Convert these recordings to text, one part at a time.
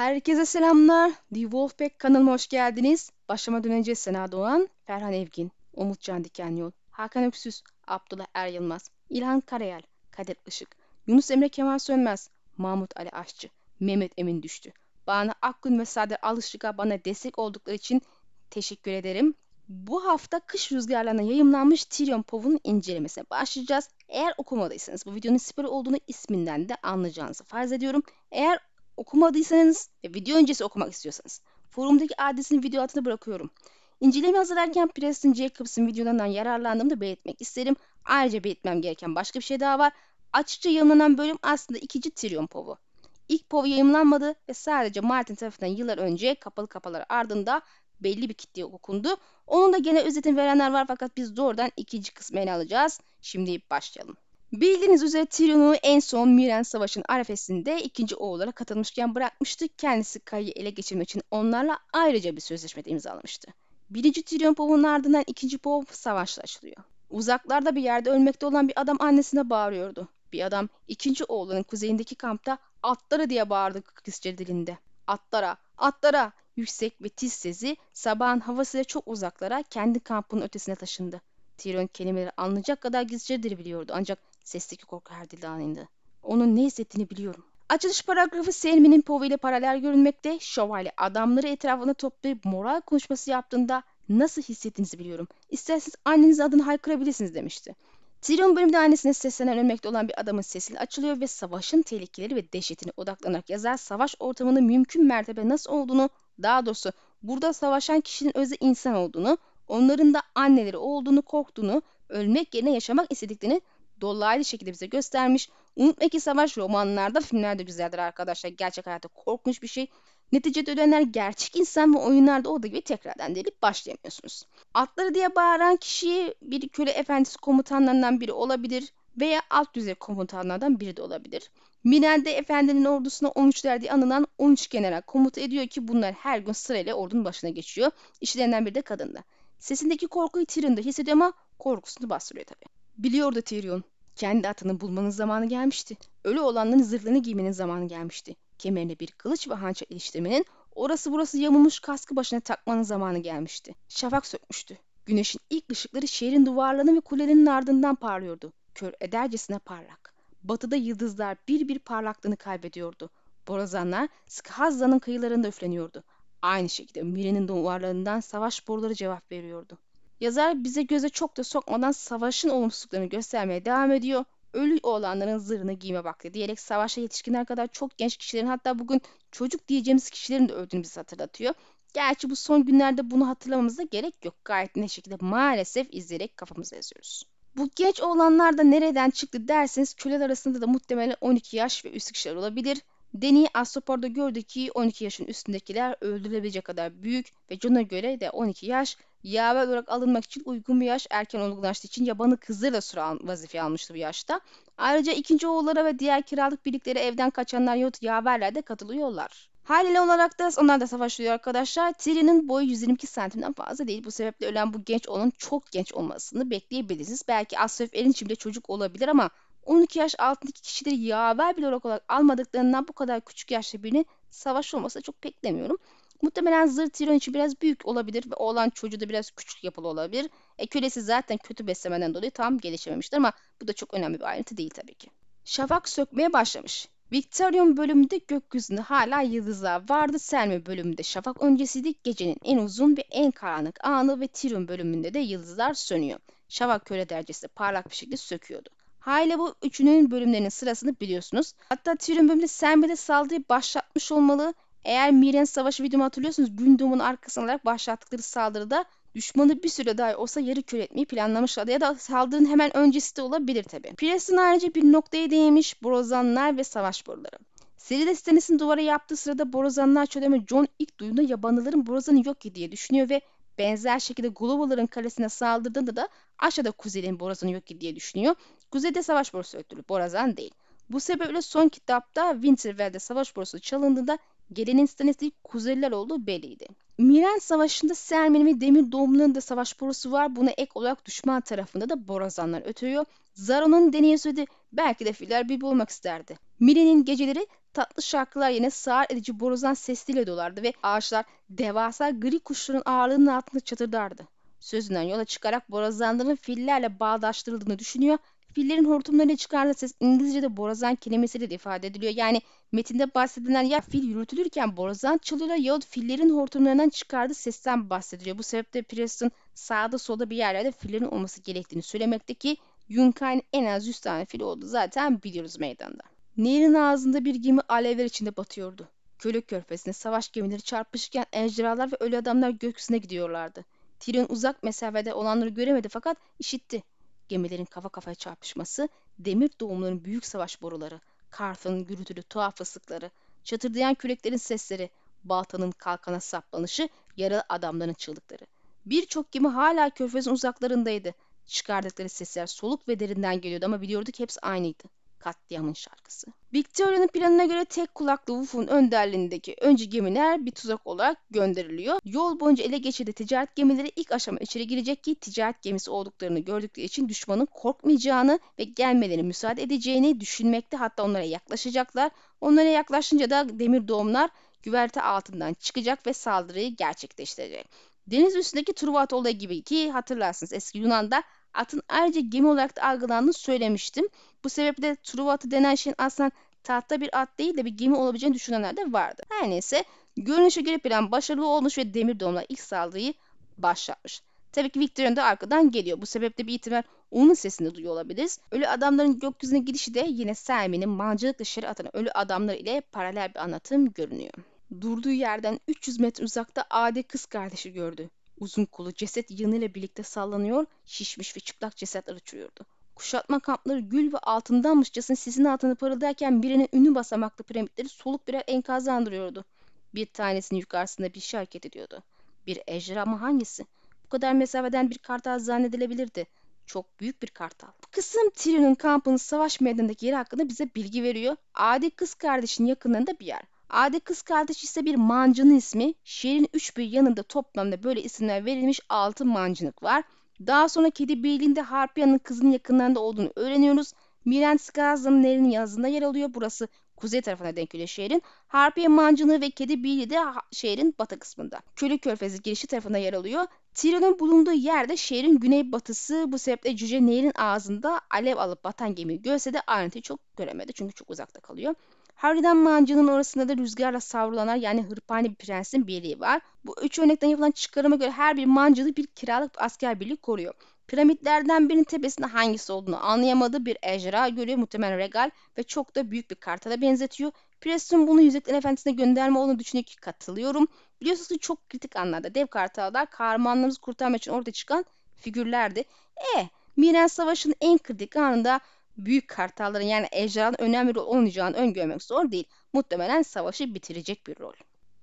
Herkese selamlar. The Wolfpack kanalıma hoş geldiniz. Başlamadan önce Sena Doğan, Ferhan Evgin, Umut Can Dikenyol, Hakan Öksüz, Abdullah Er Yılmaz, İlhan Karayel, Kadir Işık, Yunus Emre Kemal Sönmez, Mahmut Ali Aşçı, Mehmet Emin Düştü. Bana Akgün ve Sade Alışık'a bana destek oldukları için teşekkür ederim. Bu hafta kış rüzgarlarına yayımlanmış Tyrion Pov'un incelemesine başlayacağız. Eğer okumadıysanız bu videonun spoiler olduğunu isminden de anlayacağınızı farz ediyorum. Eğer okumadıysanız video öncesi okumak istiyorsanız forumdaki adresini video altına bırakıyorum. İnceleme hazırlarken Preston Jacobs'ın videolarından yararlandığımı da belirtmek isterim. Ayrıca belirtmem gereken başka bir şey daha var. Açıkça yayınlanan bölüm aslında ikinci Tyrion Pov'u. İlk Pov yayınlanmadı ve sadece Martin tarafından yıllar önce kapalı kapalar ardında belli bir kitleye okundu. Onun da gene özetini verenler var fakat biz doğrudan ikinci kısmı ele alacağız. Şimdi başlayalım. Bildiğiniz üzere Tyrion'u en son Miren Savaşı'nın arefesinde ikinci oğullara katılmışken bırakmıştı. Kendisi Kaya'yı ele geçirmek için onlarla ayrıca bir sözleşme imzalamıştı. Birinci Tyrion Pov'un ardından ikinci Pov savaşla açılıyor. Uzaklarda bir yerde ölmekte olan bir adam annesine bağırıyordu. Bir adam ikinci oğlunun kuzeyindeki kampta atlara diye bağırdı Kıbrısça dilinde. Atlara, atlara! Yüksek ve tiz sesi sabahın havasıyla çok uzaklara kendi kampının ötesine taşındı. Tyrion kelimeleri anlayacak kadar gizlice biliyordu ancak sesteki korku her dilde anıydı. Onun ne hissettiğini biliyorum. Açılış paragrafı Selmin'in Poe ile paralel görünmekte. Şövalye adamları etrafına toplayıp moral konuşması yaptığında nasıl hissettiğinizi biliyorum. İsterseniz anneniz adını haykırabilirsiniz demişti. Tyrion bölümde annesine seslenen ölmekte olan bir adamın sesiyle açılıyor ve savaşın tehlikeleri ve dehşetine odaklanarak yazar savaş ortamının mümkün mertebe nasıl olduğunu, daha doğrusu burada savaşan kişinin özü insan olduğunu, onların da anneleri olduğunu korktuğunu, ölmek yerine yaşamak istediklerini dolaylı şekilde bize göstermiş. Unutma ki savaş romanlarda, filmlerde güzeldir arkadaşlar. Gerçek hayatta korkunç bir şey. Neticede ölenler gerçek insan ve oyunlarda olduğu gibi tekrardan delip başlayamıyorsunuz. Atları diye bağıran kişi bir köle efendisi komutanlarından biri olabilir veya alt düzey komutanlardan biri de olabilir. Minel'de efendinin ordusuna 13'ler diye anılan 13 general komuta ediyor ki bunlar her gün sırayla ordunun başına geçiyor. İşlerinden biri de kadında. Sesindeki korkuyu Tyrion'da hissediyor ama korkusunu bastırıyor tabii. Biliyordu Tyrion. Kendi atını bulmanın zamanı gelmişti. Ölü olanların zırhlarını giymenin zamanı gelmişti. Kemerine bir kılıç ve hançer iliştirmenin, orası burası yamulmuş kaskı başına takmanın zamanı gelmişti. Şafak sökmüştü. Güneşin ilk ışıkları şehrin duvarlarının ve kulelerinin ardından parlıyordu. Kör edercesine parlak. Batıda yıldızlar bir bir parlaklığını kaybediyordu. Borazanlar Skhazda'nın kıyılarında üfleniyordu. Aynı şekilde Mire'nin duvarlarından savaş boruları cevap veriyordu. Yazar bize göze çok da sokmadan savaşın olumsuzluklarını göstermeye devam ediyor. Ölü olanların zırhını giyme vakti diyerek savaşa yetişkinler kadar çok genç kişilerin hatta bugün çocuk diyeceğimiz kişilerin de öldüğünü bize hatırlatıyor. Gerçi bu son günlerde bunu hatırlamamıza gerek yok. Gayet ne şekilde maalesef izleyerek kafamıza yazıyoruz. Bu genç olanlar da nereden çıktı derseniz köleler arasında da muhtemelen 12 yaş ve üstü kişiler olabilir. Deni Astropor'da gördü ki 12 yaşın üstündekiler öldürülebilecek kadar büyük ve John'a göre de 12 yaş yaver olarak alınmak için uygun bir yaş erken olgunlaştığı için yabanı kızıyla al, vazife almıştı bu yaşta. Ayrıca ikinci oğullara ve diğer kiralık birlikleri evden kaçanlar yahut yaverler de katılıyorlar. Haliyle olarak da onlar da savaşıyor arkadaşlar. Tyrion'un boyu 122 santimden fazla değil. Bu sebeple ölen bu genç onun çok genç olmasını bekleyebilirsiniz. Belki Asref Elin içinde çocuk olabilir ama 12 yaş altındaki kişileri yaver bile olarak almadıklarından bu kadar küçük yaşlı birini savaş olmasa çok beklemiyorum. Muhtemelen zırh Tyrion için biraz büyük olabilir ve oğlan çocuğu da biraz küçük yapılı olabilir. E kölesi zaten kötü beslemeden dolayı tam gelişememiştir ama bu da çok önemli bir ayrıntı değil tabii ki. Şafak sökmeye başlamış. Victorian bölümünde gökyüzünde hala yıldızlar vardı. Selma bölümünde şafak öncesiydi. Gecenin en uzun ve en karanlık anı ve Tyrion bölümünde de yıldızlar sönüyor. Şafak köle derecesi parlak bir şekilde söküyordu. Hayla bu üçünün bölümlerinin sırasını biliyorsunuz. Hatta Tyrion bölümünde Selma'da saldırıyı başlatmış olmalı eğer Miren Savaşı videomu hatırlıyorsunuz Gündüğümün arkasına alarak başlattıkları saldırıda düşmanı bir süre dahi olsa yarı kör etmeyi planlamışlardı ya da saldırının hemen öncesi de olabilir tabi. Preston ayrıca bir noktaya değinmiş Brozanlar ve savaş boruları. Seride sitenesinin duvara yaptığı sırada Borazanlar çölemi John ilk duyduğunda yabanlıların Borazan'ı yok ki diye düşünüyor ve benzer şekilde Global'ların kalesine saldırdığında da aşağıda Kuzey'in Borazan'ı yok ki diye düşünüyor. Kuzeyde savaş borusu öttürülür, Borazan değil. Bu sebeple son kitapta Winterfell'de savaş borusu çalındığında Gelenin Stannis'li Kuzeyliler olduğu belliydi. Miren Savaşı'nda Sermen'in ve Demir Doğumlu'nun da savaş borusu var. Buna ek olarak düşman tarafında da borazanlar ötüyor. Zaron'un deneye söyledi. Belki de filler bir bulmak isterdi. Miren'in geceleri tatlı şarkılar yerine sağır edici borazan sesiyle dolardı ve ağaçlar devasa gri kuşların ağırlığının altında çatırdardı. Sözünden yola çıkarak borazanların fillerle bağdaştırıldığını düşünüyor. Fillerin hortumlarıyla çıkardığı ses İngilizce'de borazan kelimesiyle de ifade ediliyor. Yani metinde bahsedilen ya fil yürütülürken borazan çalıyorlar yahut fillerin hortumlarından çıkardığı sesten bahsediliyor. Bu sebeple Preston sağda solda bir yerlerde fillerin olması gerektiğini söylemekte ki Yunkai'nin en az 100 tane fil olduğu zaten biliyoruz meydanda. Nehrin ağzında bir gemi alevler içinde batıyordu. Köle körfezine savaş gemileri çarpışırken ejderhalar ve ölü adamlar gökyüzüne gidiyorlardı. Tyrion uzak mesafede olanları göremedi fakat işitti. Gemilerin kafa kafaya çarpışması, demir doğumların büyük savaş boruları, Karth'ın gürültülü tuhaf ıslıkları, çatırdayan küreklerin sesleri, baltanın kalkana saplanışı, yaralı adamların çığlıkları. Birçok gemi hala körfezin uzaklarındaydı. Çıkardıkları sesler soluk ve derinden geliyordu ama biliyorduk hepsi aynıydı. Katliamın şarkısı. Victoria'nın planına göre tek kulaklı Wolf'un önderliğindeki öncü gemiler bir tuzak olarak gönderiliyor. Yol boyunca ele geçirdiği ticaret gemileri ilk aşama içeri girecek ki ticaret gemisi olduklarını gördükleri için düşmanın korkmayacağını ve gelmelerine müsaade edeceğini düşünmekte hatta onlara yaklaşacaklar. Onlara yaklaşınca da demir doğumlar güverte altından çıkacak ve saldırıyı gerçekleştirecek. Deniz üstündeki Truvat olayı gibi ki hatırlarsınız eski Yunan'da atın ayrıca gemi olarak da algılandığını söylemiştim. Bu sebeple Truva atı denen şeyin aslında tahta bir at değil de bir gemi olabileceğini düşünenler de vardı. Her neyse görünüşe göre plan başarılı olmuş ve demir doğumlar ilk saldırıyı başlatmış. Tabii ki Victorian da arkadan geliyor. Bu sebeple bir ihtimal onun sesini duyuyor olabiliriz. Ölü adamların gökyüzüne gidişi de yine Selmi'nin mancılık dışarı atan ölü adamlar ile paralel bir anlatım görünüyor. Durduğu yerden 300 metre uzakta Adi kız kardeşi gördü. Uzun kolu ceset yığınıyla birlikte sallanıyor, şişmiş ve çıplak cesetler uçuruyordu. Kuşatma kampları gül ve altındanmışçasına sizin altında parıldayken birinin ünlü basamaklı piramitleri soluk birer enkazı andırıyordu. Bir tanesinin yukarısında bir şey hareket ediyordu. Bir ejderha ama hangisi? Bu kadar mesafeden bir kartal zannedilebilirdi. Çok büyük bir kartal. Bu kısım Tyrion'un kampının savaş meydanındaki yeri hakkında bize bilgi veriyor. Adi kız kardeşinin yakınlarında bir yer. Adi kız kardeş ise bir mancının ismi. Şehrin üç bir yanında toplamda böyle isimler verilmiş altı mancınık var. Daha sonra Kedi Beyliğinde Harpiya'nın kızının yakınlarında olduğunu öğreniyoruz. Miren Skaza'nın nerinin yazında yer alıyor. Burası kuzey tarafına denk geliyor şehrin. Harpiye Mancınığı ve Kedi Beyliği de şehrin batı kısmında. Köylü Körfezi girişi tarafında yer alıyor. Tyrion'un bulunduğu yerde şehrin güneybatısı bu sebeple Cüce Nehir'in ağzında alev alıp batan gemiyi görse de ayrıntıyı çok göremedi çünkü çok uzakta kalıyor. Harbiden mancının orasında da rüzgarla savrulanlar yani hırpani bir prensin birliği var. Bu üç örnekten yapılan çıkarıma göre her bir mancılı bir kiralık asker birliği koruyor. Piramitlerden birinin tepesinde hangisi olduğunu anlayamadığı bir ejderha görüyor muhtemelen regal ve çok da büyük bir kartala benzetiyor. Preston bunu Yüzüklerin Efendisi'ne gönderme olduğunu düşünüyor ki katılıyorum. Biliyorsunuz ki çok kritik anlarda dev kartallar kahramanlarımızı kurtarmak için ortaya çıkan figürlerdi. E, Miren Savaşı'nın en kritik anında büyük kartalların yani ejderhanın önemli rol oynayacağını öngörmek zor değil. Muhtemelen savaşı bitirecek bir rol.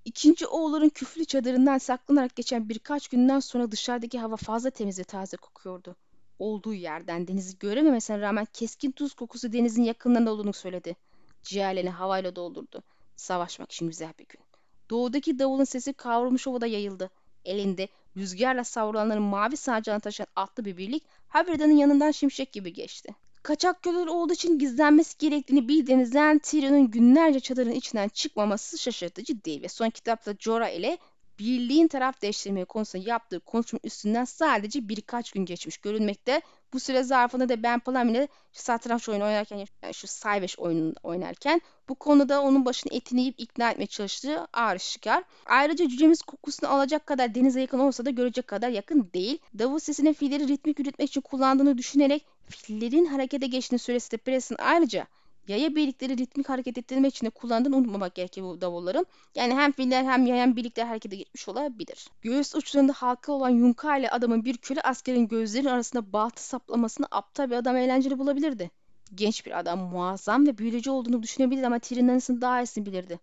İkinci oğulların küflü çadırından saklanarak geçen birkaç günden sonra dışarıdaki hava fazla temiz ve taze kokuyordu. Olduğu yerden denizi görememesine rağmen keskin tuz kokusu denizin yakınlarında olduğunu söyledi. Ciğerlerini havayla doldurdu. Savaşmak için güzel bir gün. Doğudaki davulun sesi kavrulmuş ovada yayıldı. Elinde rüzgarla savrulanların mavi sağacağını taşıyan atlı bir birlik Haverdan'ın yanından şimşek gibi geçti. Kaçak köleler olduğu için gizlenmesi gerektiğini bildiğinizden Tyrion'un günlerce çadırın içinden çıkmaması şaşırtıcı değil ve son kitapta Jorah ile birliğin taraf değiştirmeye konusunda yaptığı konuşma üstünden sadece birkaç gün geçmiş görünmekte. Bu süre zarfında da Ben Palam ile satranç oyunu oynarken yani şu Sayveş oyununu oynarken bu konuda onun başını etini yiyip ikna etmeye çalıştığı çıkar. Ayrıca cücemiz kokusunu alacak kadar denize yakın olsa da görecek kadar yakın değil. Davul sesine filleri ritmik yürütmek için kullandığını düşünerek fillerin harekete geçtiğini süresi de Pres'in ayrıca yaya birlikleri ritmik hareket ettirmek için de kullandığını unutmamak gerekiyor bu davulların. Yani hem filler hem yayan birlikler harekete geçmiş olabilir. Göğüs uçlarında halka olan yunka ile adamın bir köle askerin gözlerinin arasında baltı saplamasını aptal bir adam eğlenceli bulabilirdi. Genç bir adam muazzam ve büyüleyici olduğunu düşünebilir ama Tyrion'un daha iyisini bilirdi.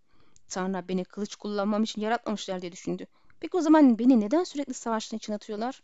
Tanrı beni kılıç kullanmam için yaratmamışlar diye düşündü. Peki o zaman beni neden sürekli savaşın için atıyorlar?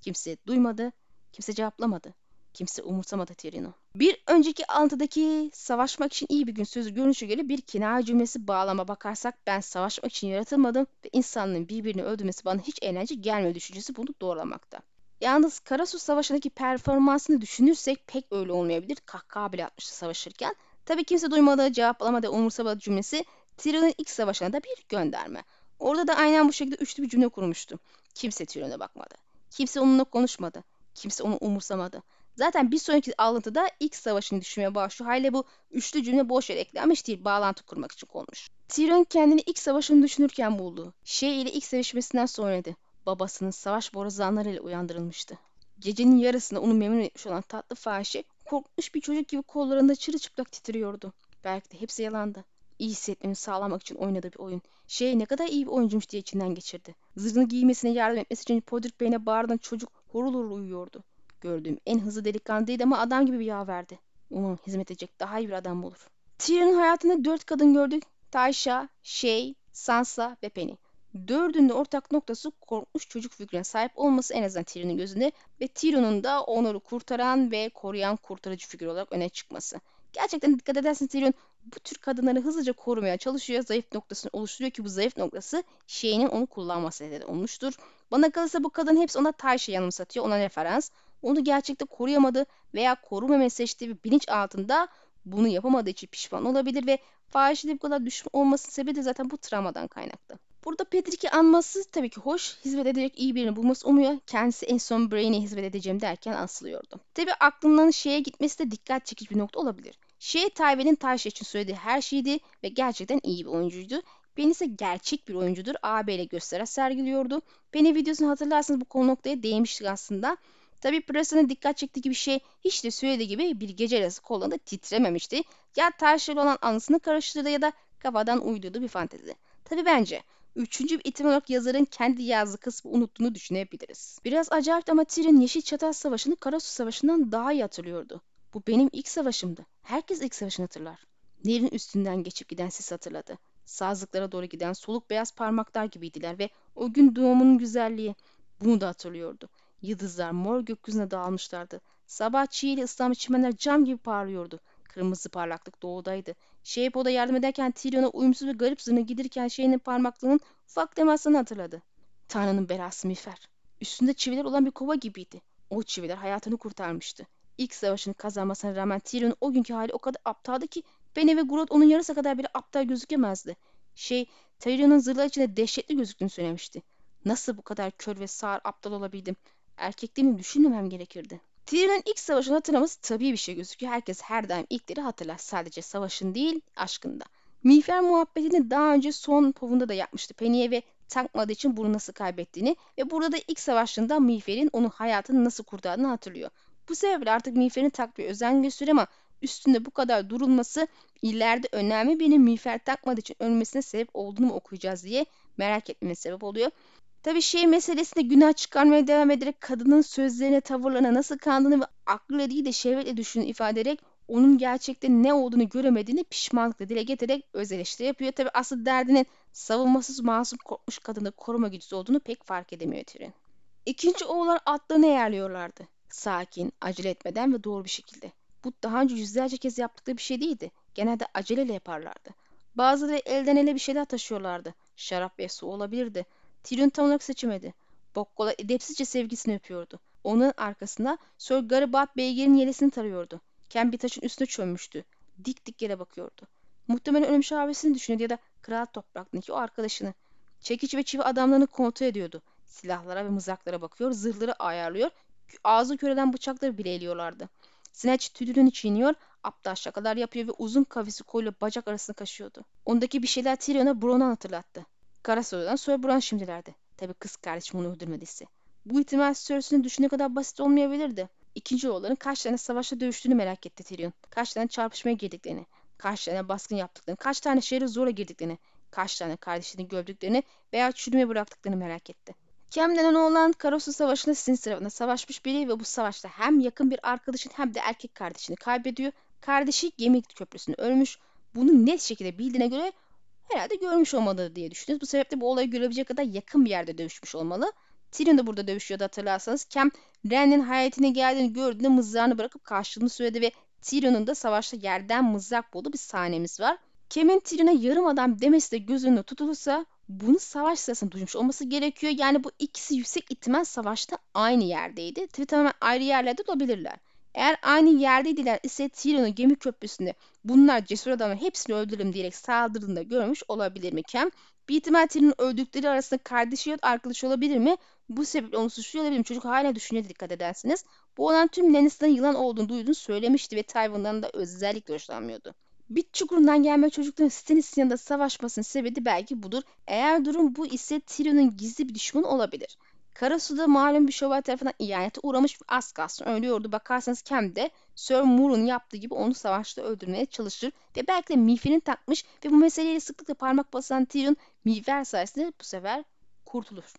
Kimse duymadı, kimse cevaplamadı. Kimse umursamadı Tyrion'u. Bir önceki alıntıdaki savaşmak için iyi bir gün sözü görünüşe göre bir kenara cümlesi bağlama bakarsak ben savaşmak için yaratılmadım ve insanlığın birbirini öldürmesi bana hiç eğlence gelmiyor düşüncesi bunu doğrulamakta. Yalnız Karasu Savaşı'ndaki performansını düşünürsek pek öyle olmayabilir. Kahkaha bile atmıştı savaşırken. Tabii kimse duymadı, cevaplamadı, umursamadı cümlesi Tyrion'un ilk savaşına da bir gönderme. Orada da aynen bu şekilde üçlü bir cümle kurmuştu. Kimse Tyrion'a bakmadı. Kimse onunla konuşmadı. Kimse onu umursamadı. Zaten bir sonraki alıntıda ilk savaşını düşünmeye başlıyor. Hayli bu üçlü cümle boş yere eklenmiş değil, bağlantı kurmak için konmuş. Tyrion kendini ilk savaşını düşünürken buldu. Şey ile ilk sevişmesinden sonraydı. Babasının savaş borazanlarıyla uyandırılmıştı. Gecenin yarısında onu memnun etmiş olan tatlı fahişe korkmuş bir çocuk gibi kollarında çırılçıplak titriyordu. Belki de hepsi yalandı. İyi hissetmeni sağlamak için oynadığı bir oyun. Şey ne kadar iyi bir oyuncumuş diye içinden geçirdi. Zırhını giymesine yardım etmesi için Podrick Bey'ine bağıran çocuk horul horul uyuyordu. Gördüğüm en hızlı delikanlıydı ama adam gibi bir yağ verdi. Umarım hizmet edecek daha iyi bir adam olur. Tyrion'un hayatında dört kadın gördük. Taysha, Shay, Sansa ve Penny. Dördünde ortak noktası korkmuş çocuk figürüne sahip olması en azından Tyrion'un gözünde ve Tyrion'un da onları kurtaran ve koruyan kurtarıcı figür olarak öne çıkması. Gerçekten dikkat ederseniz Tyrion bu tür kadınları hızlıca korumaya çalışıyor. Zayıf noktasını oluşturuyor ki bu zayıf noktası şeyinin onu kullanması nedeni olmuştur. Bana kalırsa bu kadın hepsi ona Taysha yanımsatıyor. Ona referans onu gerçekte koruyamadı veya korumamayı seçtiği bir bilinç altında bunu yapamadığı için pişman olabilir ve fahişede bu kadar düşman olmasının sebebi de zaten bu travmadan kaynaklı. Burada Patrick'i anması tabii ki hoş. Hizmet edecek iyi birini bulması umuyor. Kendisi en son Brain'e hizmet edeceğim derken asılıyordu. Tabii aklından şeye gitmesi de dikkat çekici bir nokta olabilir. Şey Tayven'in Taşa için söylediği her şeydi ve gerçekten iyi bir oyuncuydu. Penny ise gerçek bir oyuncudur. AB ile gösteri sergiliyordu. Penny videosunu hatırlarsanız bu konu noktaya değmiştik aslında. Tabi Pırasa'nın dikkat çektiği gibi şey hiç de söylediği gibi bir gece yarısı kollarında titrememişti. Ya Taşya'yla olan anısını karıştırdı ya da kafadan uydurduğu bir fantezi. Tabi bence Üçüncü bir olarak yazarın kendi yazdığı kısmı unuttuğunu düşünebiliriz. Biraz acayip ama Tyrion Yeşil Çatal Savaşı'nı Karasu Savaşı'ndan daha iyi hatırlıyordu. Bu benim ilk savaşımdı. Herkes ilk savaşını hatırlar. Nehrin üstünden geçip giden sis hatırladı. Sazlıklara doğru giden soluk beyaz parmaklar gibiydiler ve o gün doğumunun güzelliği. Bunu da hatırlıyordu. Yıldızlar mor gökyüzüne dağılmışlardı. Sabah çiğ ıslanmış çimenler cam gibi parlıyordu. Kırmızı parlaklık doğudaydı. Şeypo'da yardım ederken Tyrion'a uyumsuz ve garip zırhını gidirken şeyinin parmaklığının ufak temasını hatırladı. Tanrı'nın belası Mifer. Üstünde çiviler olan bir kova gibiydi. O çiviler hayatını kurtarmıştı. İlk savaşını kazanmasına rağmen Tyrion'un o günkü hali o kadar aptaldı ki Benny ve Groot onun yarısı kadar bile aptal gözükemezdi. Şey, Tyrion'un zırhlar içinde dehşetli gözüktüğünü söylemişti. Nasıl bu kadar kör ve sağır aptal olabildim? Erkekliğimi düşünmemem gerekirdi. Tyrion'un ilk savaşını hatırlaması tabii bir şey gözüküyor. Herkes her daim ilkleri hatırlar. Sadece savaşın değil, aşkında. Miğfer muhabbetini daha önce son povunda da yapmıştı Penny'e ve takmadığı için bunu nasıl kaybettiğini ve burada da ilk savaşında Miğfer'in onun hayatını nasıl kurtardığını hatırlıyor. Bu sebeple artık Miğfer'in takmaya özen gösteriyor ama üstünde bu kadar durulması ileride önemli birinin miğfer takmadığı için ölmesine sebep olduğunu mu okuyacağız diye merak etmeme sebep oluyor. Tabii şey meselesinde günah çıkarmaya devam ederek kadının sözlerine, tavırlarına nasıl kandığını ve aklıyla değil de şehvetle düşündüğünü ifade ederek onun gerçekte ne olduğunu göremediğini pişmanlıkla dile getirerek öz eleştiri yapıyor. Tabii asıl derdinin savunmasız masum korkmuş kadını koruma gücüsü olduğunu pek fark edemiyor Tyrion. İkinci oğullar atlarını eğerliyorlardı. Sakin, acele etmeden ve doğru bir şekilde. Bu daha önce yüzlerce kez yaptıkları bir şey değildi. Genelde aceleyle yaparlardı. Bazıları elden ele bir şeyler taşıyorlardı. Şarap ve su olabilirdi. Tyrion tam olarak seçemedi. Bokkola edepsizce sevgisini öpüyordu. Onun arkasında Sir Garibat beygerin yelesini tarıyordu. Ken bir taşın üstüne çömmüştü. Dik dik yere bakıyordu. Muhtemelen ölmüş abisini düşünüyordu ya da kral topraktaki o arkadaşını. Çekiç ve çivi adamlarını kontrol ediyordu. Silahlara ve mızraklara bakıyor, zırhları ayarlıyor, ağzı köreden bıçakları bile eliyorlardı. Snatch tüdülünü çiğniyor, aptal şakalar yapıyor ve uzun kafesi koluyla bacak arasını kaşıyordu. Ondaki bir şeyler Tyrion'a Bron'u hatırlattı. Kara sorudan sonra Bron şimdilerde. Tabi kız kardeşim onu öldürmediyse. Bu ihtimal Cersei'nin düşündüğü kadar basit olmayabilirdi. İkinci oğulların kaç tane savaşta dövüştüğünü merak etti Tyrion. Kaç tane çarpışmaya girdiklerini, kaç tane baskın yaptıklarını, kaç tane şehre zora girdiklerini, kaç tane kardeşini gördüklerini veya çürümeye bıraktıklarını merak etti. Kem denen oğlan Karasu Savaşı'nda sizin sırasında savaşmış biri ve bu savaşta hem yakın bir arkadaşın hem de erkek kardeşini kaybediyor. Kardeşi gemi köprüsünde ölmüş. Bunu net şekilde bildiğine göre herhalde görmüş olmalı diye düşünüyoruz. Bu sebeple bu olayı görebilecek kadar yakın bir yerde dövüşmüş olmalı. Tyrion da burada dövüşüyordu hatırlarsanız. Kem Ren'in hayatine geldiğini gördüğünde mızrağını bırakıp karşılığını söyledi ve Tyrion'un da savaşta yerden mızrak bulduğu bir sahnemiz var. Kem'in Tyrion'a yarım adam demesi de göz tutulursa bunu savaş sırasında duymuş olması gerekiyor. Yani bu ikisi yüksek ihtimal savaşta aynı yerdeydi. Tabii tamamen ayrı yerlerde olabilirler. Eğer aynı yerdeydiler ise Tyrion'un gemi köprüsünde bunlar cesur adamlar hepsini öldürelim diyerek saldırdığında görmüş olabilir mi Kem? Bir ihtimal Tyrion'un öldükleri arasında kardeşi yok arkadaş olabilir mi? Bu sebeple onu suçluyor olabilir mi? Çocuk hala düşünüyor dikkat ederseniz. Bu olan tüm Lannister'ın yılan olduğunu duyduğunu söylemişti ve Tywin'dan da özellikle hoşlanmıyordu. Bit çukurundan gelme çocukların Stannis'in yanında savaşmasının sebebi belki budur. Eğer durum bu ise Tyrion'un gizli bir düşmanı olabilir. Karasu'da malum bir şövalye tarafından ihanete uğramış ve az kalsın ölüyordu. Bakarsanız Kem de Sir Moor'un yaptığı gibi onu savaşta öldürmeye çalışır ve belki de miğferini takmış ve bu meseleyle sıklıkla parmak basan Tyrion miğfer sayesinde bu sefer kurtulur.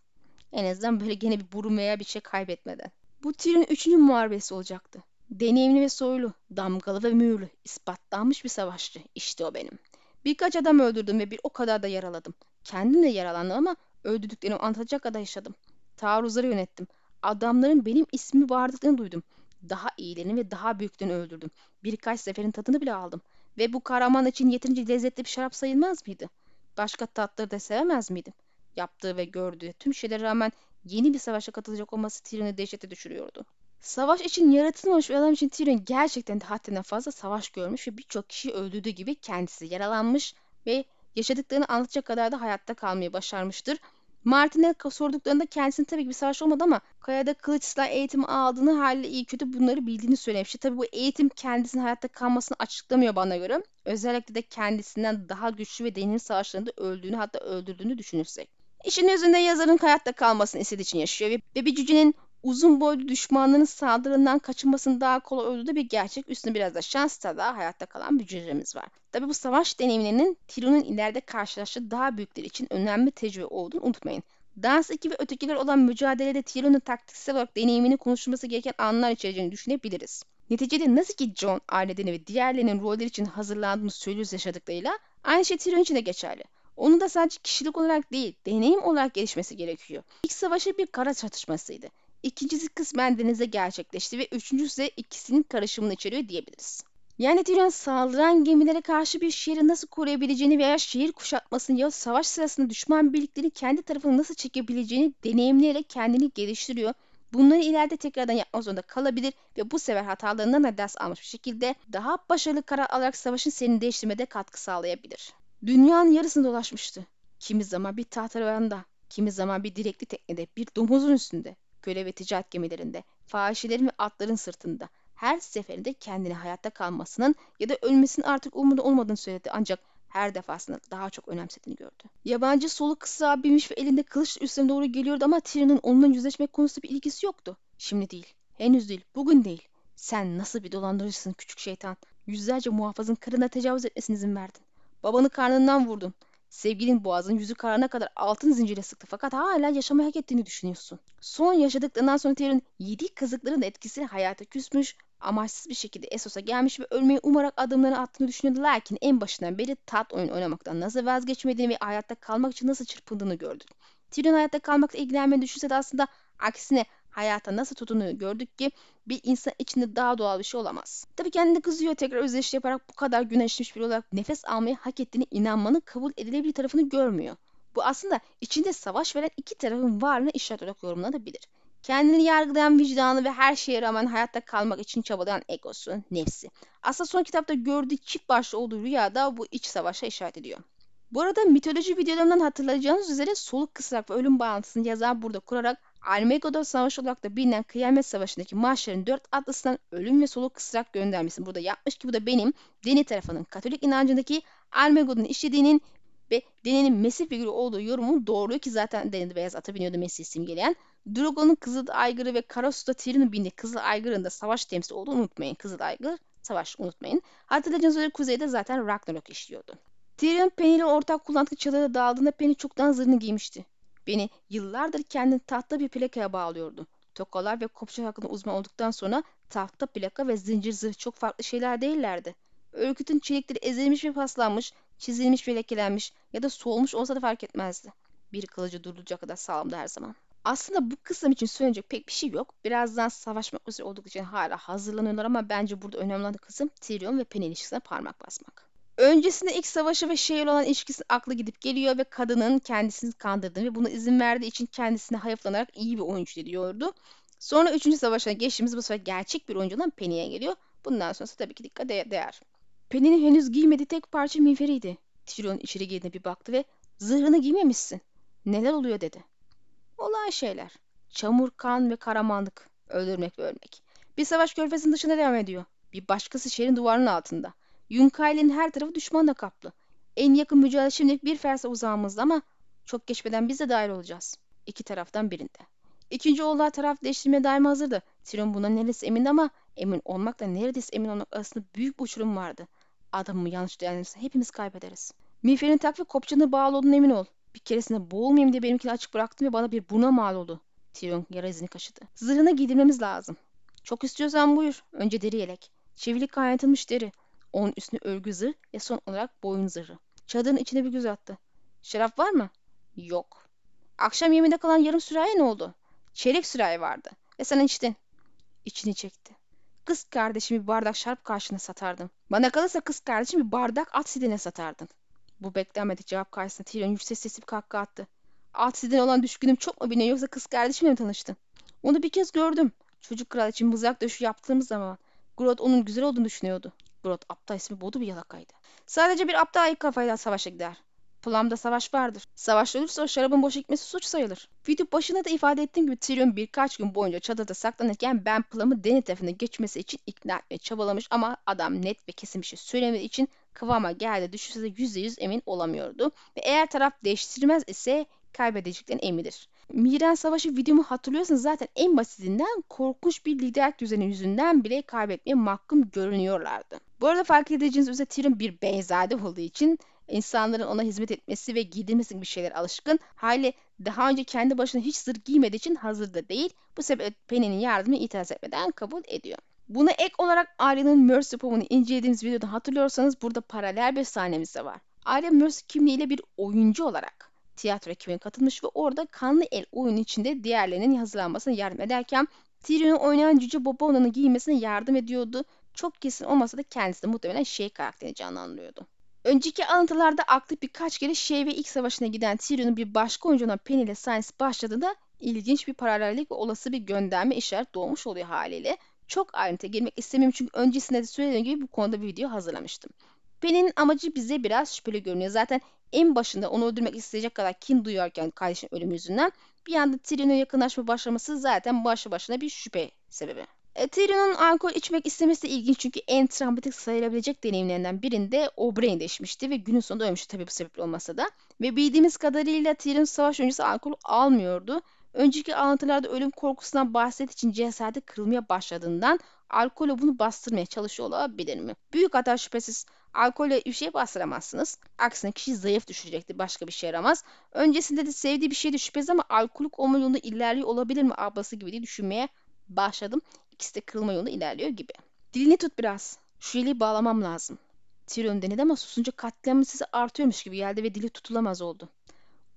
En azından böyle gene bir burun veya bir şey kaybetmeden. Bu Tyrion'un üçüncü muharebesi olacaktı. Deneyimli ve soylu, damgalı ve mühürlü, ispatlanmış bir savaşçı. İşte o benim. Birkaç adam öldürdüm ve bir o kadar da yaraladım. Kendim de yaralandım ama öldürdüklerimi anlatacak kadar yaşadım. Taarruzları yönettim. Adamların benim ismi bağırdıklarını duydum. Daha iyilerini ve daha büyüklerini öldürdüm. Birkaç seferin tadını bile aldım. Ve bu kahraman için yeterince lezzetli bir şarap sayılmaz mıydı? Başka tatları da sevemez miydim? Yaptığı ve gördüğü tüm şeylere rağmen yeni bir savaşa katılacak olması Tyrion'u dehşete düşürüyordu. Savaş için yaratılmamış bir adam için Tyrion gerçekten de haddinden fazla savaş görmüş ve birçok kişi öldürdüğü gibi kendisi yaralanmış ve yaşadıklarını anlatacak kadar da hayatta kalmayı başarmıştır. Martin'e sorduklarında kendisinin tabii ki bir savaş olmadı ama Kaya'da kılıçla eğitim aldığını haliyle iyi kötü bunları bildiğini söylemişti. Tabii bu eğitim kendisinin hayatta kalmasını açıklamıyor bana göre. Özellikle de kendisinden daha güçlü ve deneyimli savaşlarında öldüğünü hatta öldürdüğünü düşünürsek. İşin özünde yazarın hayatta kalmasını istediği için yaşıyor ve bir cücenin uzun boylu düşmanların saldırından kaçınmasının daha kolay olduğu da bir gerçek. Üstüne biraz da şans da hayatta kalan bir cücemiz var. Tabi bu savaş deneyimlerinin Tyrion'un ileride karşılaştığı daha büyükler için önemli tecrübe olduğunu unutmayın. Dans ekibi ötekiler olan mücadelede Tyrion'un taktiksel olarak deneyimini konuşulması gereken anlar içereceğini düşünebiliriz. Neticede nasıl ki John, ailelerini ve diğerlerinin rolleri için hazırlandığını söylüyoruz yaşadıklarıyla, aynı şey Tyrion için de geçerli. Onun da sadece kişilik olarak değil, deneyim olarak gelişmesi gerekiyor. İlk savaşı bir kara çatışmasıydı. İkincisi kısmen denize gerçekleşti ve üçüncüsü de ikisinin karışımını içeriyor diyebiliriz. Yani Tyrion saldıran gemilere karşı bir şehri nasıl koruyabileceğini veya şehir kuşatmasını ya savaş sırasında düşman birlikleri kendi tarafına nasıl çekebileceğini deneyimleyerek kendini geliştiriyor. Bunları ileride tekrardan yapmak zorunda kalabilir ve bu sefer hatalarından da ders almış bir şekilde daha başarılı karar alarak savaşın seni değiştirmede katkı sağlayabilir. Dünyanın yarısını dolaşmıştı. Kimi zaman bir tahtaravanda, kimi zaman bir direkli teknede, bir domuzun üstünde, köle ve ticaret gemilerinde, fahişelerin ve atların sırtında. Her seferinde kendini hayatta kalmasının ya da ölmesinin artık umurunda olmadığını söyledi ancak her defasında daha çok önemsediğini gördü. Yabancı solu kısa binmiş ve elinde kılıç üstüne doğru geliyordu ama Tyrion'un onunla yüzleşmek konusunda bir ilgisi yoktu. Şimdi değil, henüz değil, bugün değil. Sen nasıl bir dolandırıcısın küçük şeytan. Yüzlerce muhafızın karına tecavüz etmesine izin verdin. Babanı karnından vurdun. Sevgilin boğazın yüzü karana kadar altın zincire sıktı fakat hala yaşamayı hak ettiğini düşünüyorsun. Son yaşadıklarından sonra Tyrion yedi kazıkların etkisiyle hayata küsmüş, amaçsız bir şekilde Essos'a gelmiş ve ölmeyi umarak adımlarını attığını düşünüyordu. Lakin en başından beri tat oyun oynamaktan nasıl vazgeçmediğini ve hayatta kalmak için nasıl çırpındığını gördü. Tyrion hayatta kalmakla ilgilenmeyi düşünse de aslında aksine hayata nasıl tutunuyor gördük ki bir insan içinde daha doğal bir şey olamaz. Tabii kendini kızıyor tekrar özdeşli yaparak bu kadar güneşlemiş biri olarak nefes almayı hak ettiğini inanmanın kabul edilebilir tarafını görmüyor. Bu aslında içinde savaş veren iki tarafın varlığını işaret olarak yorumlanabilir. Kendini yargılayan vicdanı ve her şeye rağmen hayatta kalmak için çabalayan egosu, nefsi. Aslında son kitapta gördüğü çift başlı olduğu rüyada bu iç savaşa işaret ediyor. Bu arada mitoloji videolarından hatırlayacağınız üzere soluk kısarak ve ölüm bağlantısını yazar burada kurarak Armageddon Savaşı olarak da bilinen Kıyamet Savaşı'ndaki Mahşer'in dört atlısından ölüm ve soluk kısarak göndermesini burada yapmış ki bu da benim Deni tarafının Katolik inancındaki Armageddon'un işlediğinin ve Deni'nin Mesih figürü olduğu yorumun doğru ki zaten Deni'de beyaz ata biniyordu Mesih simgeleyen. Drogo'nun Kızıl Aygırı ve Karasu'da Tyrion'un bindiği Kızıl Aygır'ın da savaş temsil olduğunu unutmayın. Kızıl Aygır savaş unutmayın. Hatırlayacağınız üzere kuzeyde zaten Ragnarok işliyordu. Tyrion Penny ile ortak kullandığı çadırda dağıldığında Penny çoktan zırhını giymişti. Beni yıllardır kendini tahta bir plakaya bağlıyordu. Tokalar ve kopçak hakkında uzman olduktan sonra tahta plaka ve zincir zırh çok farklı şeyler değillerdi. Örgütün çelikleri ezilmiş ve paslanmış, çizilmiş ve lekelenmiş ya da solmuş olsa da fark etmezdi. Bir kılıcı durduracak kadar sağlamdı her zaman. Aslında bu kısım için söylenecek pek bir şey yok. Birazdan savaşmak üzere oldukları için hala hazırlanıyorlar ama bence burada önemli olan kısım Tyrion ve Penny ilişkisine parmak basmak. Öncesinde ilk savaşı ve şey olan ilişkisi aklı gidip geliyor ve kadının kendisini kandırdığını ve buna izin verdiği için kendisine hayıflanarak iyi bir oyuncu diyordu. Sonra 3. savaşa geçtiğimiz bu sefer gerçek bir oyuncu olan Penny'e geliyor. Bundan sonrası tabii ki dikkat değer. Penny'nin henüz giymediği tek parça miğferiydi. Tyrion içeri girdiğinde bir baktı ve zırhını giymemişsin. Neler oluyor dedi. Olan şeyler. Çamur, kan ve karamanlık. Öldürmek ve ölmek. Bir savaş körfezin dışına devam ediyor. Bir başkası şehrin duvarının altında. Yunkaile'nin her tarafı düşmanla kaplı. En yakın mücadele şimdilik bir fersa uzağımızda ama çok geçmeden biz de dahil olacağız. İki taraftan birinde. İkinci oğullar taraf değiştirmeye daima hazırdı. Tyrion buna neresi emindi ama emin olmakla neredeyse emin olmak arasında büyük bir uçurum vardı. Adamımı yanlış değerlendirirse hepimiz kaybederiz. Miğferin tak ve kopçanı bağlı olduğunu emin ol. Bir keresinde boğulmayayım diye benimkini açık bıraktım ve bana bir buna mal oldu. Tyrion yara izini kaşıdı. Zırhını giydirmemiz lazım. Çok istiyorsan buyur. Önce deri yelek. Çivilik kaynatılmış deri. Onun üstüne örgü zırh ve son olarak boyun zırhı. Çadırın içine bir göz attı. Şarap var mı? Yok. Akşam yemeğinde kalan yarım sürahi ne oldu? Çeyrek sürahi vardı. Ve sen içtin. İçini çekti. Kız kardeşimi bir bardak şarap karşına satardım. Bana kalırsa kız kardeşim bir bardak at sidine satardın. Bu beklenmedik cevap karşısında Tyrion yüksek sesli bir kahkaha attı. At sidine olan düşkünüm çok mu biniyor yoksa kız kardeşimle mi tanıştın? Onu bir kez gördüm. Çocuk kral için mızrak döşü yaptığımız zaman Grot onun güzel olduğunu düşünüyordu. Grot aptal ismi bodu bir yalakaydı. Sadece bir aptal ayık kafayla savaşa gider. Plum'da savaş vardır. Savaş olursa o şarabın boş gitmesi suç sayılır. Video başında da ifade ettiğim gibi Tyrion birkaç gün boyunca çadırda saklanırken ben Plum'ı deniz tarafına geçmesi için ikna etmeye çabalamış ama adam net ve kesin bir şey söylemediği için kıvama geldi düşünse de %100 emin olamıyordu. Ve eğer taraf değiştirmez ise kaybedeceklerin emindir. Miren Savaşı videomu hatırlıyorsanız zaten en basitinden korkunç bir lider düzeni yüzünden bile kaybetmeye mahkum görünüyorlardı. Bu arada fark edeceğiniz üzere Tyrion bir beyzade olduğu için insanların ona hizmet etmesi ve giydirmesi gibi şeyler alışkın. Hali daha önce kendi başına hiç zırh giymediği için hazır da değil. Bu sebeple Penny'nin yardımını itiraz etmeden kabul ediyor. Buna ek olarak Arya'nın Mercy Poem'unu incelediğimiz videoda hatırlıyorsanız burada paralel bir sahnemiz de var. Arya Mercy kimliğiyle bir oyuncu olarak tiyatro ekibine katılmış ve orada kanlı el oyunu içinde diğerlerinin hazırlanmasına yardım ederken Tyrion'u oynayan Cüce Bobona'nın giymesine yardım ediyordu. Çok kesin olmasa da kendisi de muhtemelen şey karakterini canlandırıyordu. Önceki alıntılarda aklı birkaç kere şey ve ilk savaşına giden Tyrion'un bir başka oyuncunun Penny ile Science başladığında ilginç bir paralellik ve olası bir gönderme işaret doğmuş oluyor haliyle. Çok ayrıntı girmek istemiyorum çünkü öncesinde de söylediğim gibi bu konuda bir video hazırlamıştım. Penny'nin amacı bize biraz şüpheli görünüyor. Zaten en başında onu öldürmek isteyecek kadar kin duyarken kardeşinin ölümü yüzünden bir anda Tyrion'a yakınlaşma başlaması zaten başlı başına bir şüphe sebebi. E, Tyrion'un alkol içmek istemesi de ilginç çünkü en travmatik sayılabilecek deneyimlerinden birinde Oberyn değişmişti ve günün sonunda ölmüştü tabii bu sebeple olmasa da. Ve bildiğimiz kadarıyla Tyrion savaş öncesi alkol almıyordu. Önceki alıntılarda ölüm korkusundan bahsettiği için cesedi kırılmaya başladığından alkolle bunu bastırmaya çalışıyor olabilir mi? Büyük hata şüphesiz. Alkolle bir şey bastıramazsınız. Aksine kişi zayıf düşürecektir. Başka bir şey yaramaz. Öncesinde de sevdiği bir şeydi şüphesiz ama alkolik olma yolunda ilerliyor olabilir mi ablası gibi diye düşünmeye başladım. İkisi de kırılma yolunda ilerliyor gibi. Dilini tut biraz. Şu eli bağlamam lazım. Tyrion denedi ama susunca katliamın sesi artıyormuş gibi geldi ve dili tutulamaz oldu.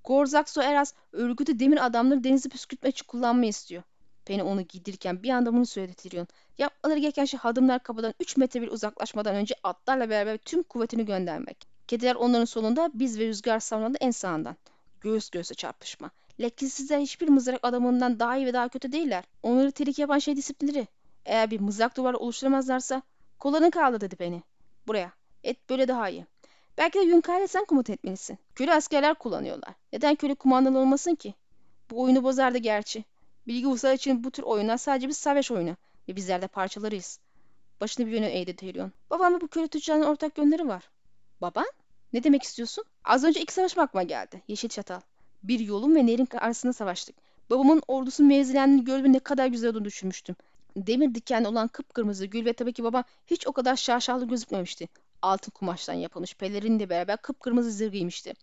Gorzak Soeras örgütü demir adamları denizi püskürtmek için kullanmayı istiyor. Penny onu giydirirken bir anda bunu söyledi Tyrion. Yapmaları gereken şey hadımlar kapıdan 3 metre bir uzaklaşmadan önce atlarla beraber tüm kuvvetini göndermek. Kediler onların solunda, biz ve rüzgar savunanda en sağından. Göğüs göğüse çarpışma. Lekesizler hiçbir mızrak adamından daha iyi ve daha kötü değiller. Onları tehlike yapan şey disiplinleri. Eğer bir mızrak duvarı oluşturamazlarsa kollarını kaldı dedi Penny. Buraya. Et böyle daha iyi. Belki de Yunkay'la sen komuta etmelisin. Köle askerler kullanıyorlar. Neden köle kumandalı olmasın ki? Bu oyunu bozardı gerçi. Bilgi ustalar için bu tür oyunlar sadece bir savaş oyunu. Ve bizler de parçalarıyız. Başını bir yöne eğdi Tyrion. Babamla bu köle tüccarının ortak yönleri var. Baban? Ne demek istiyorsun? Az önce ilk savaş aklıma geldi. Yeşil çatal. Bir yolun ve nehrin arasında savaştık. Babamın ordusunun mevzilendiğini gördüğümde ne kadar güzel olduğunu düşünmüştüm. Demir dikenli olan kıpkırmızı gül ve tabii ki babam hiç o kadar şaşalı gözükmemişti. Altın kumaştan yapılmış pelerinle beraber kıpkırmızı zırh giymişti.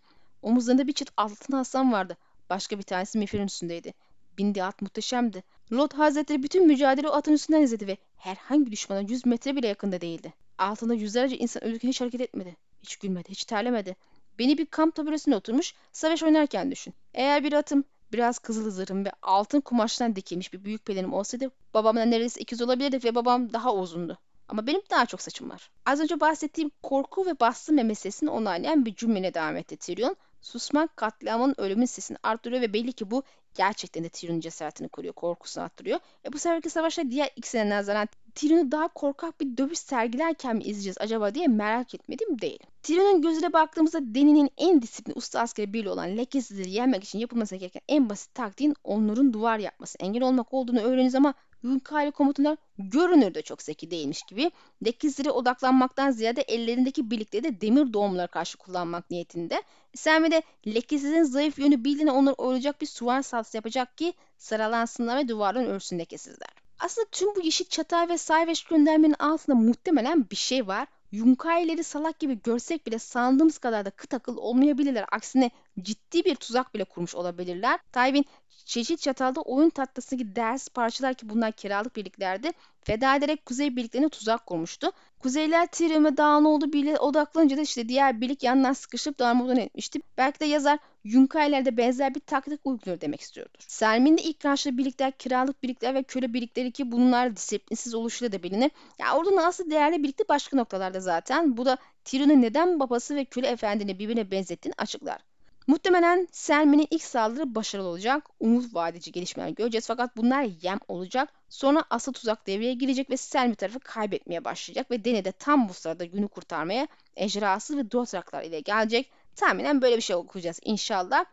Omuzlarında bir çift altın aslan vardı. Başka bir tanesi miğferin üstündeydi. Bindi at muhteşemdi. Lot Hazretleri bütün mücadele o atın üstünden izledi ve herhangi düşmana 100 metre bile yakında değildi. Altında yüzlerce insan ölürken hiç hareket etmedi. Hiç gülmedi, hiç terlemedi. Beni bir kamp taburesine oturmuş, savaş oynarken düşün. Eğer bir atım biraz kızıl zırhım ve altın kumaştan dikilmiş bir büyük pelerim olsaydı babamla neredeyse ikiz olabilirdik ve babam daha uzundu. Ama benim daha çok saçım var. Az önce bahsettiğim korku ve bastı memesesini onaylayan bir cümlene devam etti Tyrion. Susmak katliamın ölümün sesini arttırıyor ve belli ki bu gerçekten de Tyrion'un cesaretini koruyor, korkusunu arttırıyor. E bu seferki savaşta diğer ikisine nazaran Tyrion'u daha korkak bir dövüş sergilerken mi izleyeceğiz acaba diye merak etmedim değil. Tyrion'un gözüne baktığımızda Deni'nin en disiplinli usta askeri biri olan lekesizleri yenmek için yapılması gereken en basit taktiğin onların duvar yapması, engel olmak olduğunu öğreniyoruz ama Yunkali komutanlar görünürde çok zeki değilmiş gibi lekizlere odaklanmaktan ziyade ellerindeki birlikleri de demir doğumlara karşı kullanmak niyetinde. Selmi de lekesizin zayıf yönü bildiğine onları oylayacak bir suvar saltısı yapacak ki saralansınlar ve duvardan örsün lekesizler. Aslında tüm bu yeşil çatay ve sayveş göndermenin altında muhtemelen bir şey var. Yunkaileri salak gibi görsek bile sandığımız kadar da kıt akıl olmayabilirler. Aksine ciddi bir tuzak bile kurmuş olabilirler. Tywin çeşit çatalda oyun tahtasındaki ders parçalar ki bunlar kiralık birliklerdi. Feda ederek kuzey birliklerine tuzak kurmuştu. Kuzeyler Tyrion ve Dağınoğlu birliğe odaklanınca da işte diğer birlik yandan sıkışıp darmaduman etmişti. Belki de yazar Yunkailer'de benzer bir taktik uyguluyor demek istiyordur. Selmin'in de ilk karşıda birlikler kiralık birlikler ve köle birlikleri ki bunlar disiplinsiz oluşuyla da bilinir. Ya yani orada asıl değerli birlikte başka noktalarda zaten. Bu da Tyrion'un neden babası ve köle efendini birbirine benzettiğini açıklar. Muhtemelen Selmi'nin ilk saldırı başarılı olacak. Umut vadeci gelişmeler göreceğiz fakat bunlar yem olacak. Sonra asıl tuzak devreye girecek ve Selmi tarafı kaybetmeye başlayacak ve Deni de tam bu sırada günü kurtarmaya ejderhası ve dotraklar ile gelecek. Tahminen böyle bir şey okuyacağız inşallah.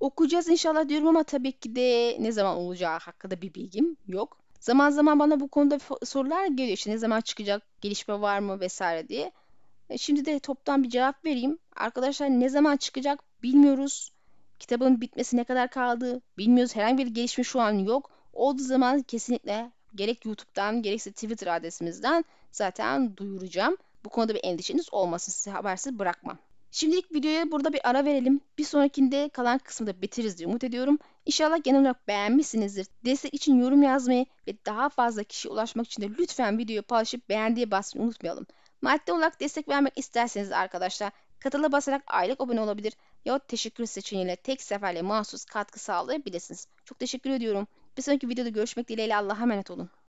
Okuyacağız inşallah diyorum ama tabii ki de ne zaman olacağı hakkında bir bilgim yok. Zaman zaman bana bu konuda sorular geliyor işte ne zaman çıkacak, gelişme var mı vesaire diye. E, şimdi de toptan bir cevap vereyim. Arkadaşlar ne zaman çıkacak bilmiyoruz. Kitabın bitmesi ne kadar kaldı bilmiyoruz. Herhangi bir gelişme şu an yok. Olduğu zaman kesinlikle gerek YouTube'dan gerekse Twitter adresimizden zaten duyuracağım. Bu konuda bir endişeniz olmasın. Sizi habersiz bırakmam. Şimdilik videoya burada bir ara verelim. Bir sonrakinde kalan kısmında bitiririz diye umut ediyorum. İnşallah genel olarak beğenmişsinizdir. Destek için yorum yazmayı ve daha fazla kişiye ulaşmak için de lütfen videoyu paylaşıp beğendiği basmayı unutmayalım. Maddi olarak destek vermek isterseniz arkadaşlar katıla basarak aylık abone olabilir yahut teşekkür seçeneğiyle tek seferle mahsus katkı sağlayabilirsiniz. Çok teşekkür ediyorum. Bir sonraki videoda görüşmek dileğiyle Allah'a emanet olun.